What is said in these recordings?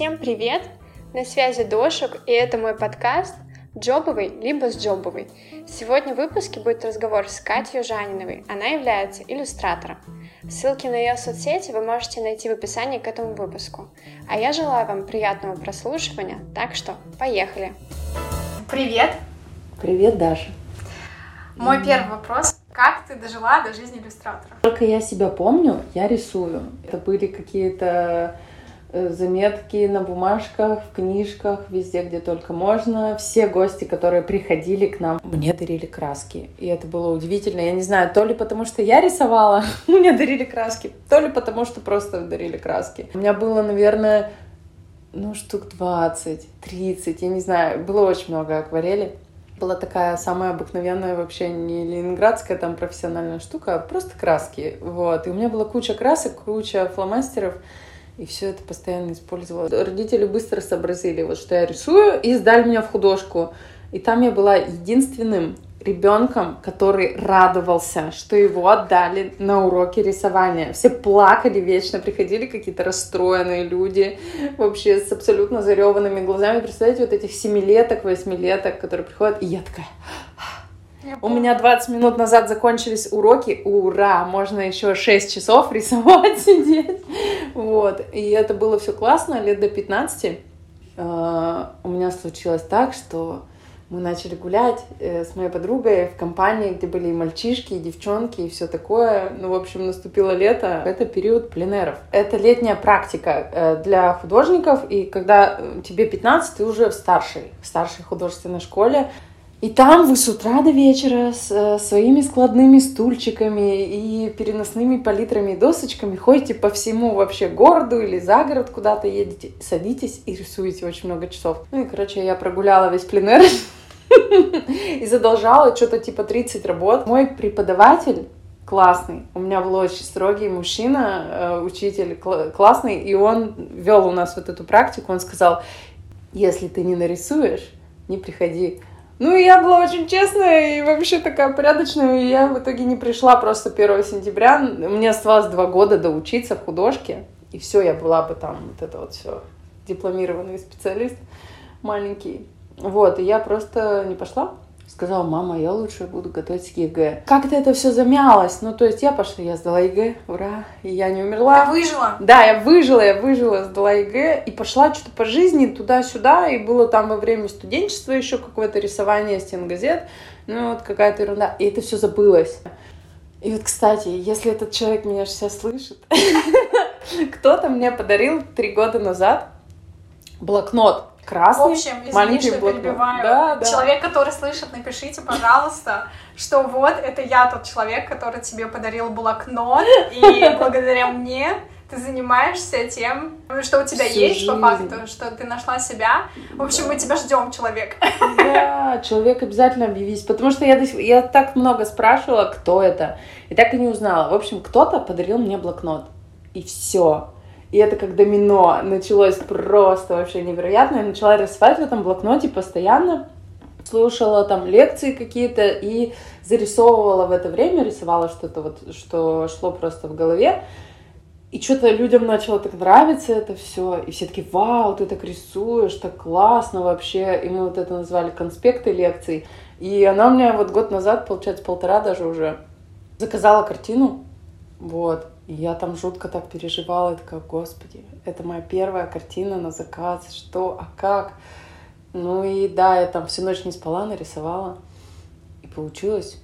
Всем привет! На связи Дошек, и это мой подкаст «Джобовый либо с Джобовой». Сегодня в выпуске будет разговор с Катей Жаниновой. Она является иллюстратором. Ссылки на ее соцсети вы можете найти в описании к этому выпуску. А я желаю вам приятного прослушивания, так что поехали! Привет! Привет, Даша! Мой первый вопрос. Как ты дожила до жизни иллюстратора? Только я себя помню, я рисую. Это были какие-то заметки на бумажках, в книжках, везде, где только можно. Все гости, которые приходили к нам, мне дарили краски. И это было удивительно. Я не знаю, то ли потому, что я рисовала, мне дарили краски, то ли потому, что просто дарили краски. У меня было, наверное, ну, штук 20, 30, я не знаю, было очень много акварели была такая самая обыкновенная вообще не ленинградская там профессиональная штука, а просто краски. Вот. И у меня была куча красок, куча фломастеров, и все это постоянно использовала. Родители быстро сообразили, вот, что я рисую, и сдали меня в художку. И там я была единственным ребенком, который радовался, что его отдали на уроки рисования. Все плакали вечно, приходили какие-то расстроенные люди, вообще с абсолютно зареванными глазами. Представляете, вот этих семилеток, восьмилеток, которые приходят, и я такая... У меня 20 минут назад закончились уроки. Ура! Можно еще 6 часов рисовать, сидеть. Вот. И это было все классно. Лет до 15 э, у меня случилось так, что мы начали гулять э, с моей подругой в компании, где были и мальчишки, и девчонки, и все такое. Ну, в общем, наступило лето. Это период пленеров. Это летняя практика э, для художников, и когда э, тебе 15, ты уже в старшей, в старшей художественной школе. И там вы с утра до вечера с своими складными стульчиками и переносными палитрами и досочками ходите по всему вообще городу или за город куда-то едете, садитесь и рисуете очень много часов. Ну и, короче, я прогуляла весь пленер и задолжала что-то типа 30 работ. Мой преподаватель классный. У меня был очень строгий мужчина, э, учитель классный, и он вел у нас вот эту практику. Он сказал, если ты не нарисуешь, не приходи. Ну, я была очень честная и вообще такая порядочная, и я в итоге не пришла просто 1 сентября. Мне оставалось два года доучиться в художке, и все, я была бы там вот это вот все дипломированный специалист маленький. Вот, и я просто не пошла. Сказала, мама, я лучше буду готовить ЕГЭ. Как-то это все замялось. Ну, то есть я пошла, я сдала ЕГЭ, ура, и я не умерла. Ты выжила? Да, я выжила, я выжила, сдала ЕГЭ, и пошла что-то по жизни туда-сюда, и было там во время студенчества еще какое-то рисование стенгазет, ну, вот какая-то ерунда, и это все забылось. И вот, кстати, если этот человек меня сейчас слышит, кто-то мне подарил три года назад блокнот красный, В общем, извини, маленький что блокнот. перебиваю. Да, да. Человек, который слышит, напишите, пожалуйста, что вот это я тот человек, который тебе подарил блокнот, и благодаря мне ты занимаешься тем, что у тебя Всю есть жизнь. по факту, что ты нашла себя. В общем, да. мы тебя ждем, человек. Да, человек обязательно объявись, потому что я, я так много спрашивала, кто это, и так и не узнала. В общем, кто-то подарил мне блокнот, и все. И это как домино началось просто вообще невероятно. Я начала рисовать в этом блокноте постоянно, слушала там лекции какие-то и зарисовывала в это время, рисовала что-то вот, что шло просто в голове. И что-то людям начало так нравиться это все. И все таки вау, ты так рисуешь, так классно вообще. И мы вот это назвали конспекты лекций. И она у меня вот год назад, получается, полтора даже уже, заказала картину. Вот. И я там жутко так переживала, и такая, господи, это моя первая картина на заказ, что, а как? Ну и да, я там всю ночь не спала, нарисовала, и получилось,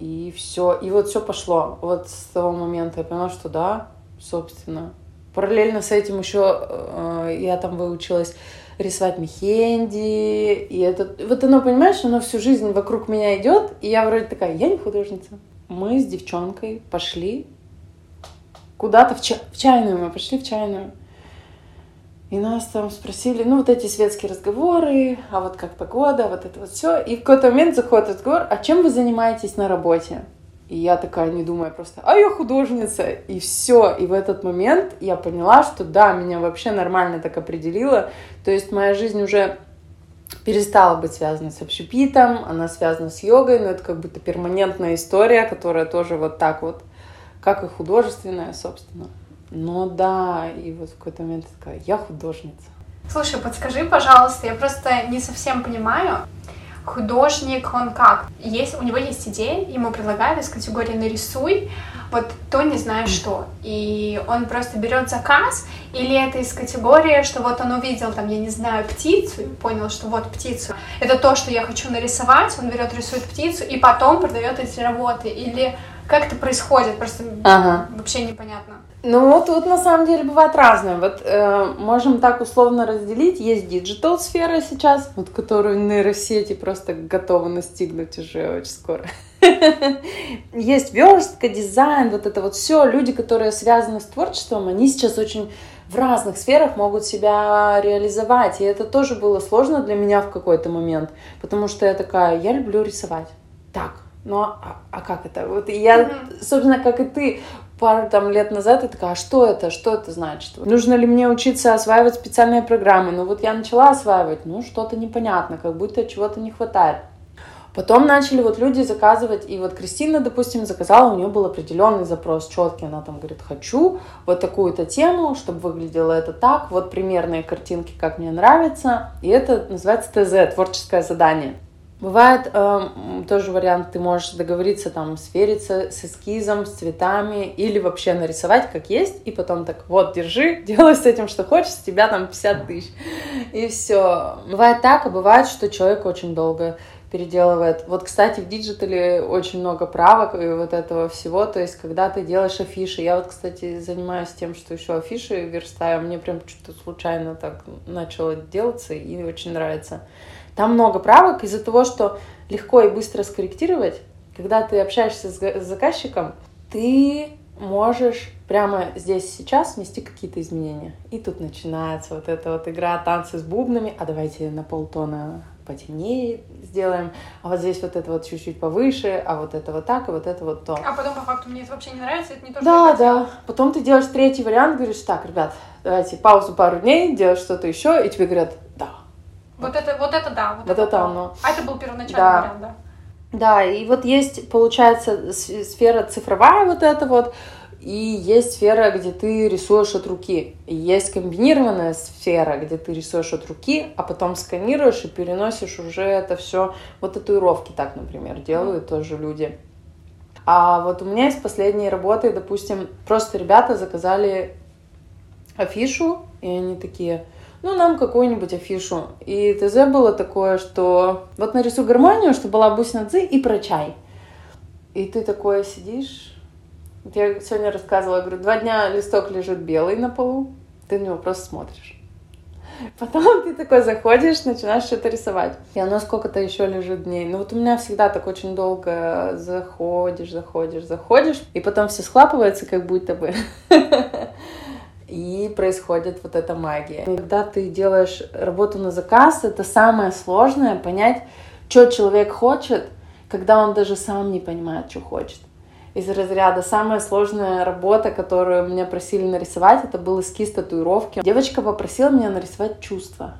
и все. И вот все пошло. Вот с того момента я поняла, что да, собственно. Параллельно с этим еще э, я там выучилась рисовать мехенди, и это... Вот оно, понимаешь, оно всю жизнь вокруг меня идет, и я вроде такая, я не художница. Мы с девчонкой пошли куда-то в, ча- в чайную, мы пошли в чайную. И нас там спросили, ну, вот эти светские разговоры, а вот как погода, вот это вот все. И в какой-то момент заходит разговор, а чем вы занимаетесь на работе? И я такая, не думая, просто, а я художница. И все. И в этот момент я поняла, что да, меня вообще нормально так определило. То есть моя жизнь уже перестала быть связана с общепитом, она связана с йогой, но это как будто перманентная история, которая тоже вот так вот как и художественная, собственно. Но да, и вот в какой-то момент такая, я художница. Слушай, подскажи, пожалуйста, я просто не совсем понимаю, художник, он как? Есть, у него есть идея, ему предлагают из категории «нарисуй», вот то не знаю что. И он просто берет заказ, или это из категории, что вот он увидел там, я не знаю, птицу, понял, что вот птицу, это то, что я хочу нарисовать, он берет, рисует птицу, и потом продает эти работы. Или как это происходит, просто ага. вообще непонятно. Ну, тут на самом деле бывает разное. Вот э, можем так условно разделить. Есть digital сфера сейчас, вот которую нейросети просто готовы настигнуть уже очень скоро. Есть верстка, дизайн, вот это вот все. Люди, которые связаны с творчеством, они сейчас очень в разных сферах могут себя реализовать. И это тоже было сложно для меня в какой-то момент, потому что я такая, я люблю рисовать. Так, ну а, а как это? Вот я, собственно, как и ты, пару там лет назад, я такая, а что это, что это значит? Нужно ли мне учиться осваивать специальные программы? Ну вот я начала осваивать, ну что-то непонятно, как будто чего-то не хватает. Потом начали вот люди заказывать, и вот Кристина, допустим, заказала, у нее был определенный запрос четкий, она там говорит, хочу вот такую-то тему, чтобы выглядело это так, вот примерные картинки, как мне нравится, и это называется ТЗ, творческое задание. Бывает э, тоже вариант, ты можешь договориться там, свериться с эскизом, с цветами или вообще нарисовать как есть, и потом так, вот, держи, делай с этим, что хочешь, с тебя там 50 тысяч. И все. Бывает так, а бывает, что человек очень долго переделывает. Вот, кстати, в диджитале очень много правок и вот этого всего. То есть, когда ты делаешь афиши, я вот, кстати, занимаюсь тем, что еще афиши верстаю. Мне прям что-то случайно так начало делаться и очень нравится. Там много правок из-за того, что легко и быстро скорректировать. Когда ты общаешься с заказчиком, ты можешь прямо здесь сейчас внести какие-то изменения. И тут начинается вот эта вот игра танцы с бубнами. А давайте на полтона потемнее сделаем, а вот здесь вот это вот чуть-чуть повыше, а вот это вот так, и вот это вот то. А потом по факту мне это вообще не нравится, это не то, что Да, да. Потом ты делаешь третий вариант, говоришь, так, ребят, давайте паузу пару дней, делаешь что-то еще, и тебе говорят, да, вот это, вот это да. Вот, вот это, это оно. А это был первоначальный да. вариант, да? Да, и вот есть, получается, сфера цифровая вот эта вот, и есть сфера, где ты рисуешь от руки. И есть комбинированная сфера, где ты рисуешь от руки, а потом сканируешь и переносишь уже это все. Вот татуировки так, например, делают тоже люди. А вот у меня есть последние работы, допустим, просто ребята заказали афишу, и они такие, ну, нам какую-нибудь афишу. И ТЗ было такое, что вот нарисуй гармонию, чтобы была бусина дзы и про чай. И ты такое сидишь. Вот я сегодня рассказывала, говорю, два дня листок лежит белый на полу, ты на него просто смотришь. Потом ты такой заходишь, начинаешь что-то рисовать. И оно сколько-то еще лежит дней. Ну вот у меня всегда так очень долго заходишь, заходишь, заходишь, и потом все схлапывается, как будто бы. и происходит вот эта магия. Когда ты делаешь работу на заказ, это самое сложное понять, что человек хочет, когда он даже сам не понимает, что хочет. Из разряда самая сложная работа, которую меня просили нарисовать, это был эскиз татуировки. Девочка попросила меня нарисовать чувства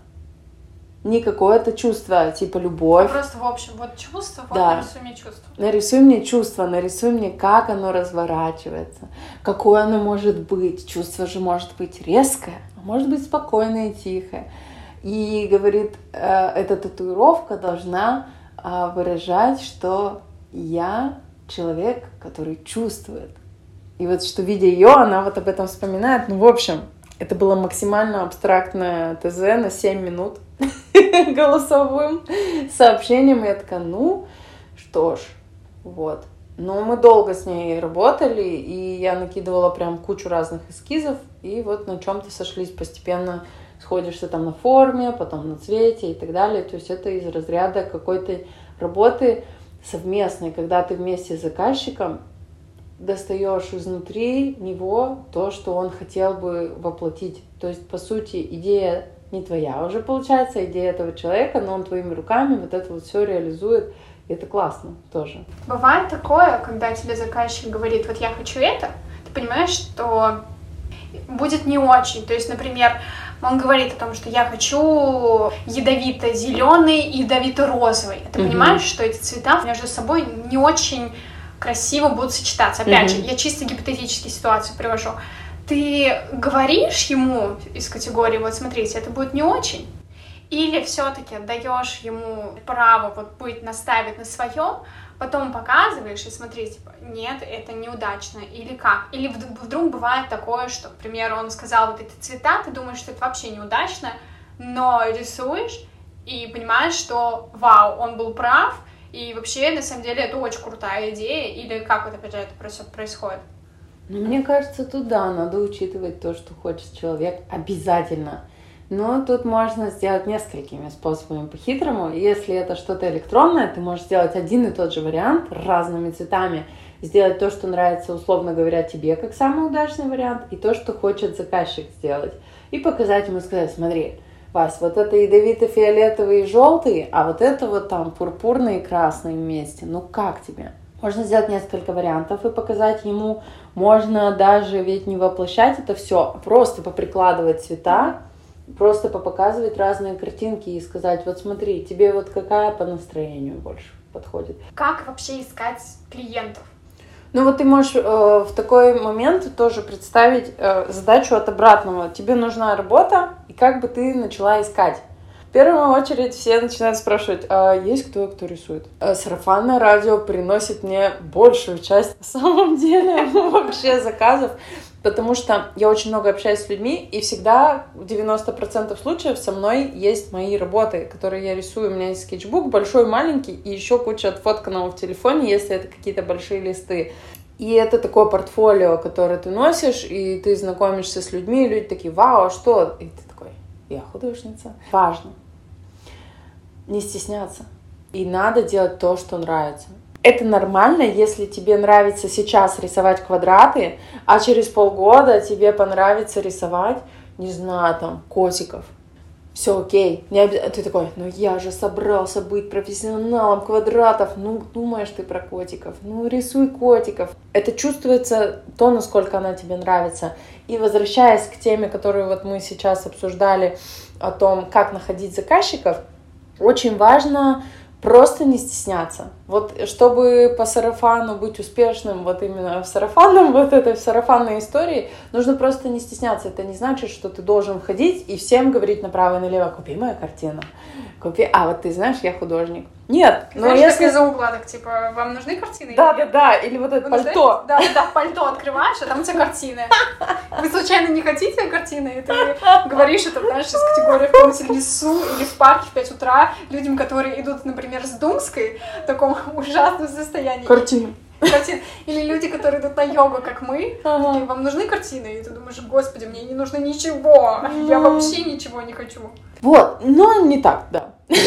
не какое-то чувство, типа любовь. А просто в общем, вот чувство, вот да. нарисуй мне чувство. Нарисуй мне чувство, нарисуй мне, как оно разворачивается, какое оно может быть. Чувство же может быть резкое, а может быть спокойное и тихое. И говорит, э, эта татуировка должна э, выражать, что я человек, который чувствует. И вот что, видя ее, она вот об этом вспоминает. Ну, в общем, это было максимально абстрактное ТЗ на 7 минут голосовым сообщением. И я такая, ну, что ж, вот. Но мы долго с ней работали, и я накидывала прям кучу разных эскизов, и вот на чем-то сошлись постепенно сходишься там на форме, потом на цвете и так далее. То есть это из разряда какой-то работы совместной, когда ты вместе с заказчиком достаешь изнутри него то, что он хотел бы воплотить. То есть, по сути, идея не твоя уже получается, идея этого человека, но он твоими руками вот это вот все реализует. И это классно тоже. Bывает такое, когда тебе заказчик говорит, вот я хочу это, ты понимаешь, что будет не очень. То есть, например, он говорит о том, что я хочу ядовито-зеленый и ядовито-розовый. Ты mm-hmm. понимаешь, что эти цвета между собой не очень красиво будут сочетаться. Опять mm-hmm. же, я чисто гипотетические ситуации привожу. Ты ты говоришь ему из категории, вот смотрите, это будет не очень, или все-таки даешь ему право вот быть наставить на своем, потом показываешь и смотри, типа, нет, это неудачно, или как? Или вдруг бывает такое, что, к примеру, он сказал вот эти цвета, ты думаешь, что это вообще неудачно, но рисуешь и понимаешь, что вау, он был прав, и вообще, на самом деле, это очень крутая идея, или как вот, опять же, это происходит? Ну, мне кажется, тут да, надо учитывать то, что хочет человек обязательно. Но тут можно сделать несколькими способами по-хитрому. Если это что-то электронное, ты можешь сделать один и тот же вариант разными цветами, сделать то, что нравится, условно говоря, тебе как самый удачный вариант, и то, что хочет заказчик сделать. И показать ему, сказать, смотри, Вась, вот это ядовито-фиолетовый и желтый, а вот это вот там пурпурный и красный вместе. Ну как тебе? Можно сделать несколько вариантов и показать ему. Можно даже ведь не воплощать это все, просто поприкладывать цвета, просто попоказывать разные картинки и сказать, вот смотри, тебе вот какая по настроению больше подходит. Как вообще искать клиентов? Ну вот ты можешь э, в такой момент тоже представить э, задачу от обратного. Тебе нужна работа, и как бы ты начала искать. В первую очередь все начинают спрашивать, а есть кто, кто рисует? А сарафанное радио приносит мне большую часть на самом деле вообще заказов, потому что я очень много общаюсь с людьми, и всегда в 90% случаев со мной есть мои работы, которые я рисую. У меня есть скетчбук большой, маленький, и еще куча отфотканного в телефоне, если это какие-то большие листы. И это такое портфолио, которое ты носишь, и ты знакомишься с людьми, и люди такие, вау, а что? И ты такой, я художница. Важно. Не стесняться. И надо делать то, что нравится. Это нормально, если тебе нравится сейчас рисовать квадраты, а через полгода тебе понравится рисовать, не знаю, там, котиков. Все окей. Не обязательно. Ты такой, ну я же собрался быть профессионалом квадратов. Ну, думаешь ты про котиков. Ну, рисуй котиков. Это чувствуется то, насколько она тебе нравится. И возвращаясь к теме, которую вот мы сейчас обсуждали, о том, как находить заказчиков, очень важно просто не стесняться. Вот чтобы по сарафану быть успешным, вот именно в сарафанном, вот этой в сарафанной истории, нужно просто не стесняться. Это не значит, что ты должен ходить и всем говорить направо и налево, купи мою картину, купи, а вот ты знаешь, я художник. Нет, но Знаешь, если... из-за угла, так, типа, вам нужны картины? Да, да, да, или вот это пальто. Да, да, да, пальто открываешь, а там у тебя картины. Вы случайно не хотите картины? И ты говоришь это, знаешь, из категории в каком-то лесу или в парке в 5 утра людям, которые идут, например, с Думской в таком ужасном состоянии. Картины картин. Или люди, которые идут на йогу, как мы, ага. такие, вам нужны картины? И ты думаешь, господи, мне не нужно ничего, я вообще ничего не хочу. Вот, но не так, да. Так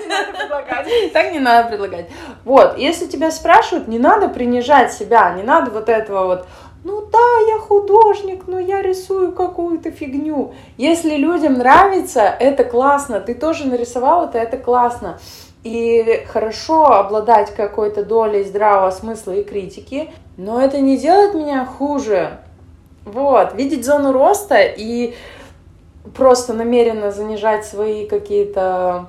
не надо предлагать. Так не надо предлагать. Вот, если тебя спрашивают, не надо принижать себя, не надо вот этого вот ну да, я художник, но я рисую какую-то фигню. Если людям нравится, это классно. Ты тоже нарисовал это, это классно. И хорошо обладать какой-то долей здравого смысла и критики, но это не делает меня хуже. Вот, видеть зону роста и просто намеренно занижать свои какие-то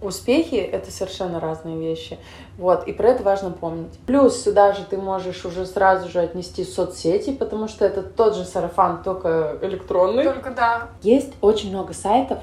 успехи — это совершенно разные вещи. Вот, и про это важно помнить. Плюс сюда же ты можешь уже сразу же отнести соцсети, потому что это тот же сарафан, только электронный. Только да. Есть очень много сайтов,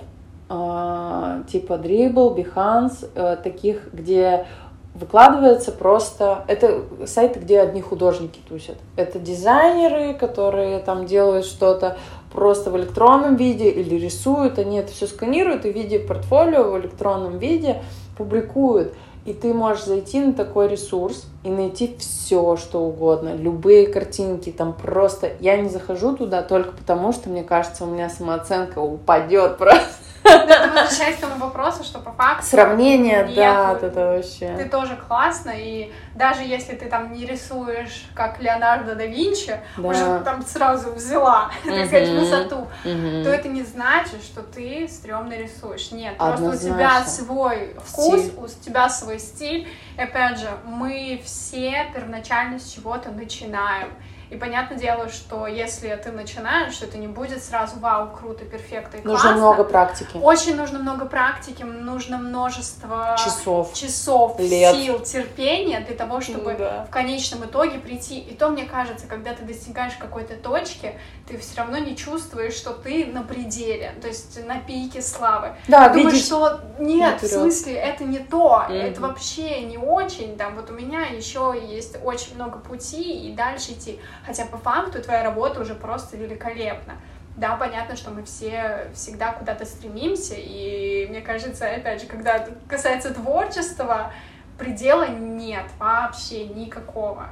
типа Dribble, Behance, э, таких, где выкладывается просто... Это сайты, где одни художники тусят. Это дизайнеры, которые там делают что-то просто в электронном виде или рисуют, они это все сканируют и в виде портфолио в электронном виде публикуют. И ты можешь зайти на такой ресурс и найти все, что угодно, любые картинки, там просто... Я не захожу туда только потому, что мне кажется, у меня самооценка упадет просто. Это возвращаясь к тому вопросу, что по факту... Сравнение, да, это вообще. Ты тоже классно, и даже если ты там не рисуешь, как Леонардо да Винчи, да. уже там сразу взяла, так сказать, высоту, то это не значит, что ты стрёмно рисуешь. Нет, просто у тебя свой вкус, у тебя свой стиль. И опять же, мы все первоначально с чего-то начинаем. И понятное дело, что если ты начинаешь, что это не будет сразу вау, круто, перфекто и Нужно классно. много практики. Очень нужно много практики, нужно множество Часов. часов, Лет. сил, терпения для того, чтобы Ну да. в конечном итоге прийти. И то, мне кажется, когда ты достигаешь какой-то точки, ты все равно не чувствуешь, что ты на пределе, то есть на пике славы. Да, Ты думаешь, видеть что нет, в смысле, это не то, Мгм. это вообще не очень, там, вот у меня еще есть очень много пути и дальше идти, хотя по факту твоя работа уже просто великолепна. Да, понятно, что мы все всегда куда-то стремимся, и мне кажется, опять же, когда касается творчества, предела нет вообще никакого.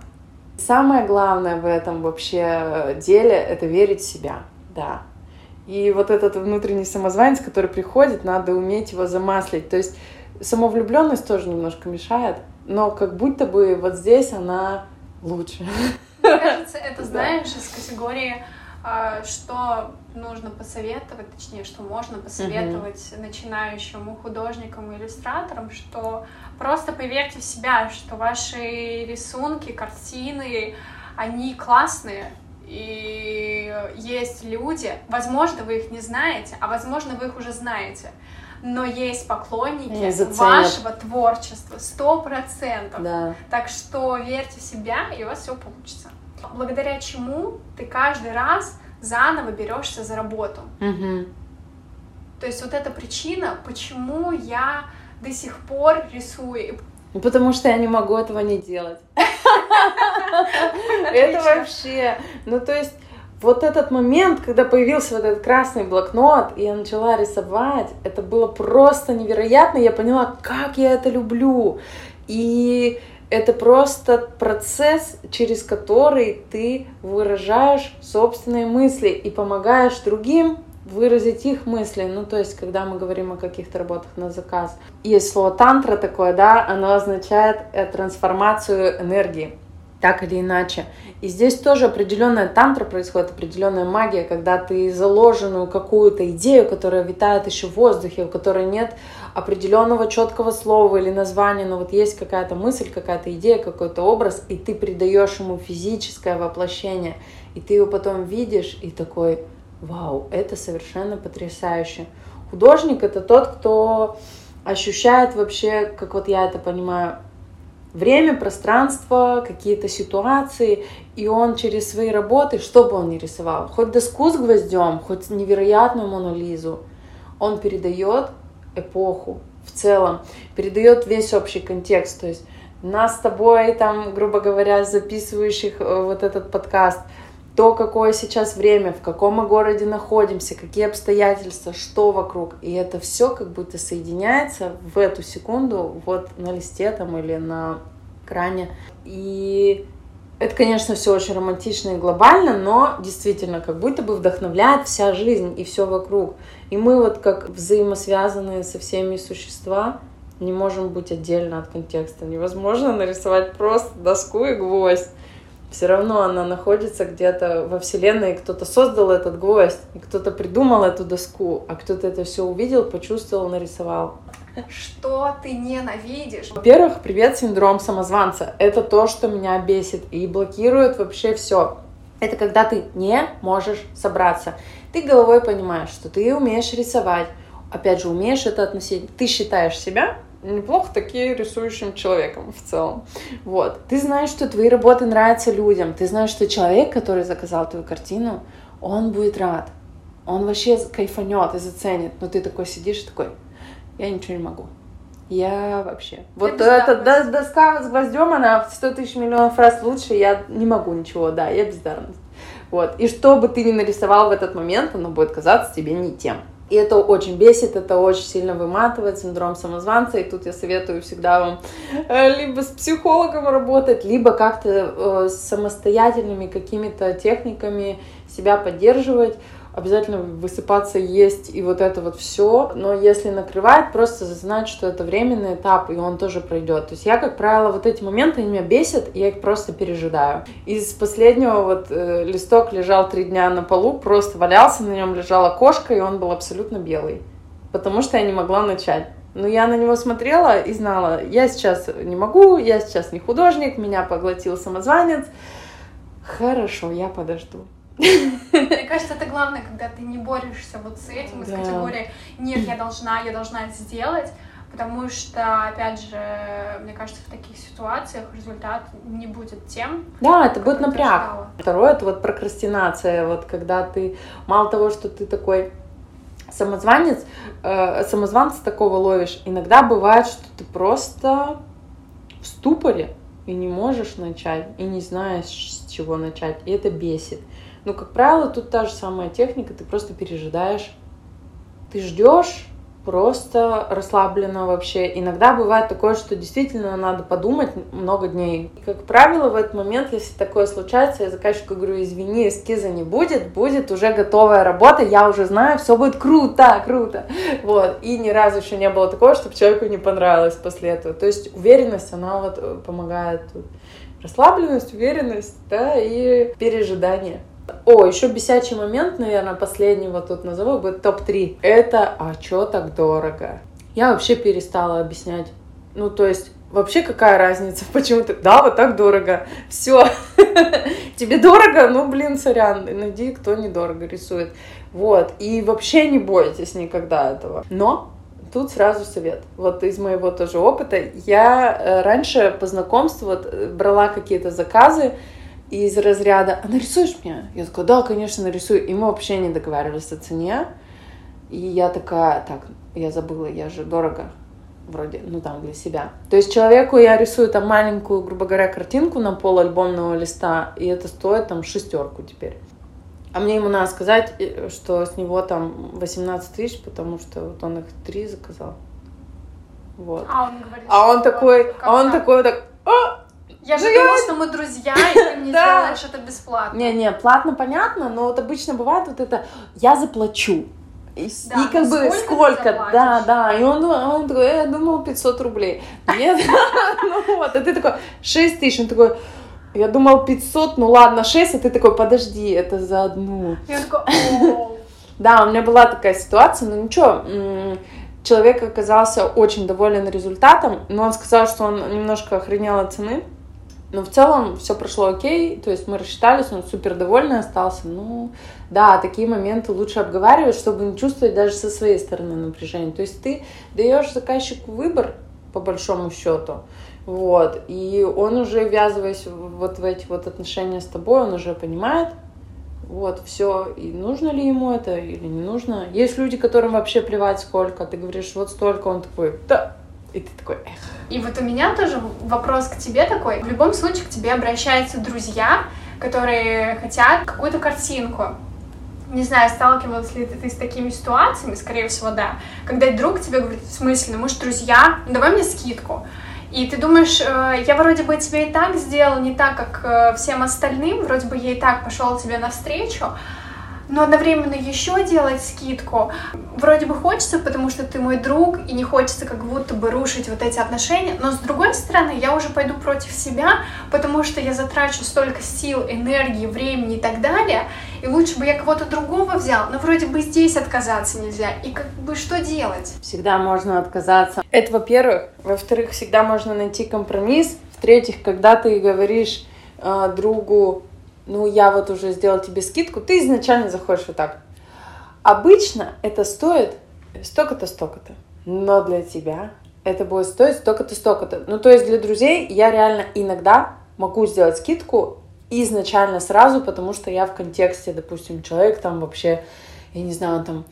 Самое главное в этом вообще деле — это верить в себя, да. И вот этот внутренний самозванец, который приходит, надо уметь его замаслить. То есть самовлюбленность тоже немножко мешает, но как будто бы вот здесь она лучше. Мне кажется, это, знаешь, из категории, а, что нужно посоветовать, точнее, что можно посоветовать начинающему художникам и иллюстраторам, что просто поверьте в себя, что ваши рисунки, картины, они классные, и есть люди, возможно, вы их не знаете, а возможно, вы их уже знаете, но есть поклонники вашего творчества, сто процентов. Да. Так что верьте в себя, и у вас все получится. Благодаря чему ты каждый раз заново берешься за работу. Мгм. То есть вот эта причина, почему я до сих пор рисую. Ну, Потому что я не могу этого не делать. Это вообще... Ну, то есть, вот этот момент, когда появился вот этот красный блокнот, и я начала рисовать, это было просто невероятно. Я поняла, как я это люблю. И это просто процесс, через который ты выражаешь собственные мысли и помогаешь другим выразить их мысли. Ну, то есть, когда мы говорим о каких-то работах на заказ. Есть слово тантра такое, да, оно означает э, трансформацию энергии так или иначе. И здесь тоже определенная тантра происходит, определенная магия, когда ты заложенную какую-то идею, которая витает еще в воздухе, у которой нет определенного четкого слова или названия, но вот есть какая-то мысль, какая-то идея, какой-то образ, и ты придаешь ему физическое воплощение, и ты его потом видишь и такой, вау, это совершенно потрясающе. Художник это тот, кто ощущает вообще, как вот я это понимаю, время, пространство, какие-то ситуации, и он через свои работы, что бы он ни рисовал, хоть доску с гвоздем, хоть невероятную Монолизу, он передает эпоху в целом, передает весь общий контекст, то есть нас с тобой, там, грубо говоря, записывающих э, вот этот подкаст, то, какое сейчас время, в каком мы городе находимся, какие обстоятельства, что вокруг. И это все как будто соединяется в эту секунду вот на листе там или на экране. И это, конечно, все очень романтично и глобально, но действительно как будто бы вдохновляет вся жизнь и все вокруг. И мы вот как взаимосвязанные со всеми существа не можем быть отдельно от контекста. Невозможно нарисовать просто доску и гвоздь все равно она находится где-то во Вселенной, и кто-то создал этот гвоздь, и кто-то придумал эту доску, а кто-то это все увидел, почувствовал, нарисовал. Что ты ненавидишь? Во-первых, привет, синдром самозванца. Это то, что меня бесит и блокирует вообще все. Это когда ты не можешь собраться. Ты головой понимаешь, что ты умеешь рисовать. Опять же, умеешь это относить. Ты считаешь себя неплохо таки рисующим человеком в целом. Вот. Ты знаешь, что твои работы нравятся людям. Ты знаешь, что человек, который заказал твою картину, он будет рад. Он вообще кайфанет и заценит. Но ты такой сидишь и такой, я ничего не могу. Я вообще... Вот эта до- доска с гвоздем, она в 100 тысяч миллионов раз лучше, я не могу ничего, да, я бездарность. Вот. И что бы ты ни нарисовал в этот момент, оно будет казаться тебе не тем. И это очень бесит, это очень сильно выматывает синдром самозванца. И тут я советую всегда вам э, либо с психологом работать, либо как-то э, самостоятельными какими-то техниками себя поддерживать. Обязательно высыпаться, есть и вот это вот все. Но если накрывает, просто знать, что это временный этап, и он тоже пройдет. То есть я, как правило, вот эти моменты, они меня бесят, и я их просто пережидаю. Из последнего вот э, листок лежал три дня на полу, просто валялся, на нем лежала кошка, и он был абсолютно белый. Потому что я не могла начать. Но я на него смотрела и знала, я сейчас не могу, я сейчас не художник, меня поглотил самозванец. Хорошо, я подожду. Мне кажется, это главное, когда ты не борешься вот с этим, из Да. категории «нет, я должна, я должна это сделать», потому что, опять же, мне кажется, в таких ситуациях результат не будет тем, Да, это будет напряг. Второе, это вот прокрастинация, вот когда ты, мало того, что ты такой самозванец, э, самозванца такого ловишь, иногда бывает, что ты просто в ступоре и не можешь начать, и не знаешь, с чего начать, и это бесит. Но, как правило, тут та же самая техника, ты просто пережидаешь, ты ждешь, просто расслабленно вообще. Иногда бывает такое, что действительно надо подумать много дней. И, как правило, в этот момент, если такое случается, я заказчику говорю, извини, эскиза не будет, будет уже готовая работа, я уже знаю, все будет круто, круто. Вот. И ни разу еще не было такого, чтобы человеку не понравилось после этого. То есть уверенность, она вот э, помогает тут. Расслабленность, уверенность, да, и пережидание. О, еще бесячий момент, наверное, последний вот тут назову, будет топ-3. Это «А чё так дорого?» Я вообще перестала объяснять. Ну, то есть, вообще какая разница, почему ты... Да, вот так дорого. Все. Тебе дорого? Ну, блин, сорян. Найди, кто недорого рисует. Вот. И вообще не бойтесь никогда этого. Но Тут сразу совет. Вот из моего тоже опыта. Я э, раньше по знакомству вот, э, брала какие-то заказы, из разряда «А нарисуешь мне?» Я такая «Да, конечно, нарисую». И мы вообще не договаривались о цене. И я такая «Так, я забыла, я же дорого вроде, ну там для себя. То есть человеку я рисую там маленькую, грубо говоря, картинку на пол альбомного листа, и это стоит там шестерку теперь. А мне ему надо сказать, э, что с него там 18 тысяч, потому что вот он их три заказал. Вот. А он говорит, А он такой, а он так? такой так, «А, Я же Ну, думала, что мы друзья, и ты мне Да. сделаешь это бесплатно. Не-не, платно понятно, но вот обычно бывает вот это «я заплачу». И, с- Да, и как ну бы сколько да, да, и он, он такой, «Э, я думал 500 рублей. Нет, ну вот, а ты такой, 6 тысяч, он такой, я думал 500, ну ладно, 6, а ты такой, подожди, это за одну. Он такой. Да, у меня была такая ситуация, но ничего, человек оказался очень доволен результатом, но он сказал, что он немножко охренел от цены, но в целом все прошло окей, то есть мы рассчитались, он супер довольный остался. Ну, да, такие моменты лучше обговаривать, чтобы не чувствовать даже со своей стороны напряжение. То есть ты даешь заказчику выбор, по большому счету, вот, и он уже, ввязываясь вот в эти вот отношения с тобой, он уже понимает, вот, все, и нужно ли ему это или не нужно. Есть люди, которым вообще плевать сколько, ты говоришь, вот столько, он такой, да, и ты такой, эх. И вот у меня тоже вопрос к тебе такой. В любом случае к тебе обращаются друзья, которые хотят какую-то картинку. Не знаю, сталкивалась ли ты с такими ситуациями, скорее всего, да. Когда друг тебе говорит, в смысле, ну мы же друзья, ну давай мне скидку. И ты думаешь, э, я вроде бы тебе и так сделал, не так, как э, всем остальным, вроде бы я и так пошел тебе навстречу, но одновременно еще делать скидку. Вроде бы хочется, потому что ты мой друг, и не хочется как будто бы рушить вот эти отношения, но с другой стороны, я уже пойду против себя, потому что я затрачу столько сил, энергии, времени и так далее, и лучше бы я кого-то другого взял, но вроде бы здесь отказаться нельзя, и как бы что делать? Всегда можно отказаться. Это, во-первых. Во-вторых, всегда можно найти компромисс. В-третьих, когда ты говоришь э, другу, ну, я вот уже сделал тебе скидку, ты изначально заходишь вот так. Обычно это стоит столько-то, столько-то. Но для тебя это будет стоить столько-то, столько-то. Ну, то есть для друзей я реально иногда могу сделать скидку изначально сразу, потому что я в контексте, допустим, человек там вообще, я не знаю, он там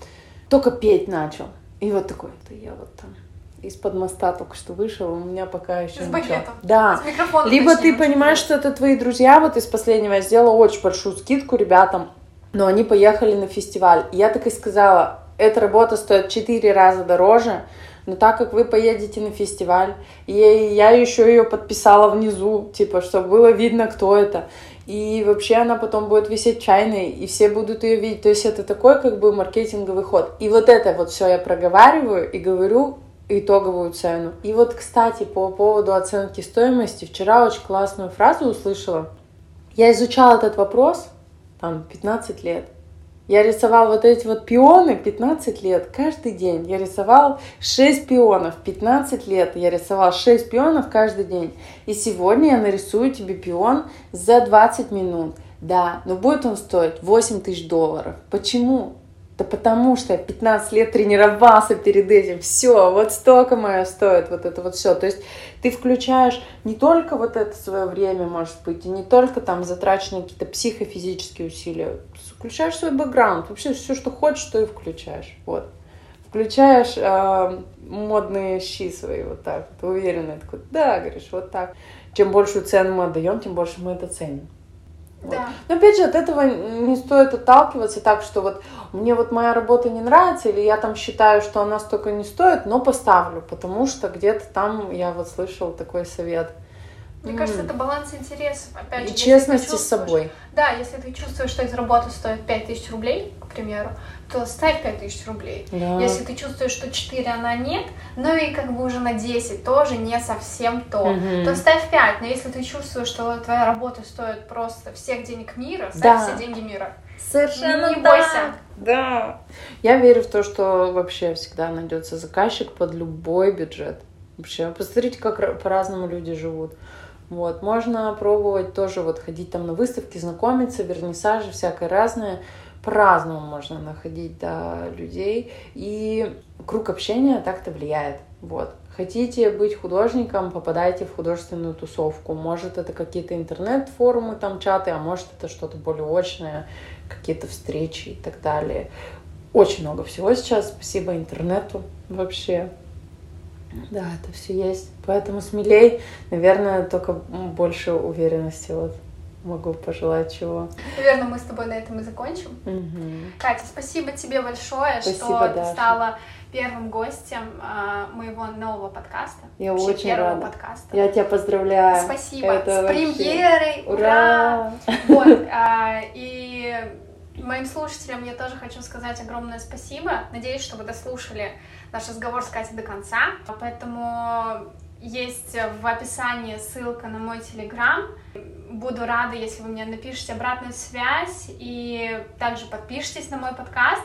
только петь начал. И вот такой, «Да я вот там из-под моста только что вышел, у меня пока еще С ничего». Да. С Либо начнем. ты понимаешь, что это твои друзья, вот из последнего я сделала очень большую скидку ребятам, но они поехали на фестиваль. И я так и сказала, эта работа стоит 4 раза дороже, но так как вы поедете на фестиваль, и я еще ее подписала внизу, типа, чтобы было видно, кто это. И вообще она потом будет висеть чайной, и все будут ее видеть. То есть это такой как бы маркетинговый ход. И вот это вот все я проговариваю и говорю итоговую цену. И вот, кстати, по поводу оценки стоимости, вчера очень классную фразу услышала. Я изучала этот вопрос там 15 лет. Я рисовал вот эти вот пионы 15 лет, каждый день. Я рисовал 6 пионов 15 лет. Я рисовал 6 пионов каждый день. И сегодня я нарисую тебе пион за 20 минут. Да, но будет он стоить 8 тысяч долларов. Почему? Да потому что я 15 лет тренировался перед этим. Все, вот столько мое стоит, вот это вот все. То есть ты включаешь не только вот это свое время, может быть, и не только там затраченные какие-то психофизические усилия. Включаешь свой бэкграунд, вообще все, что хочешь, то и включаешь. Вот. Включаешь э, модные щи свои вот так, ты уверенный такой, да, говоришь, вот так. Чем большую цену мы отдаем, тем больше мы это ценим. Вот. Да. Но опять же, от этого не стоит отталкиваться так, что вот мне вот моя работа не нравится, или я там считаю, что она столько не стоит, но поставлю, потому что где-то там я вот слышала такой совет. Мне mm. кажется, это баланс интересов. Опять же, И честности с собой. Да, если ты чувствуешь, что из работы стоит 5000 рублей, примеру, то ставь 5000 рублей. Да. Если ты чувствуешь, что 4 она нет, ну и как бы уже на 10 тоже не совсем то, угу. то ставь 5. Но если ты чувствуешь, что твоя работа стоит просто всех денег мира, ставь да. все деньги мира. Совершенно не бойся. Да. Я верю в то, что вообще всегда найдется заказчик под любой бюджет. Вообще, посмотрите, как по-разному люди живут. Вот, можно пробовать тоже вот ходить там на выставки, знакомиться, вернисажи, всякое разное по-разному можно находить да, людей, и круг общения так-то влияет. Вот. Хотите быть художником, попадайте в художественную тусовку. Может, это какие-то интернет-форумы, там чаты, а может, это что-то более очное, какие-то встречи и так далее. Очень много всего сейчас, спасибо интернету вообще. Да, это все есть. Поэтому смелей, наверное, только больше уверенности вот могу пожелать чего. Наверное, мы с тобой на этом и закончим. Угу. Катя, спасибо тебе большое, спасибо, что Даша. ты стала первым гостем э, моего нового подкаста. Я очень первого рада. подкаста. Я тебя поздравляю. Спасибо. Это С премьерой! Ура! ура! Вот, э, и моим слушателям я тоже хочу сказать огромное спасибо. Надеюсь, что вы дослушали наш разговор с Катей до конца. Поэтому есть в описании ссылка на мой телеграм. Буду рада, если вы мне напишите обратную связь и также подпишитесь на мой подкаст.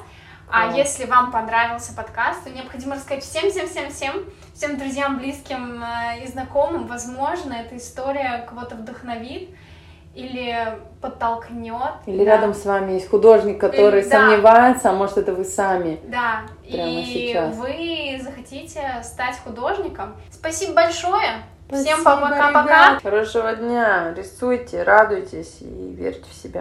А О. если вам понравился подкаст, то необходимо рассказать всем-всем-всем-всем, всем друзьям, близким э, и знакомым. Возможно, эта история кого-то вдохновит или подтолкнет. Или да. рядом с вами есть художник, который или, сомневается, да. а может это вы сами. Да. Прямо и сейчас. вы захотите стать художником. Спасибо большое. Спасибо, Всем пока-пока. Хорошего дня. Рисуйте, радуйтесь и верьте в себя.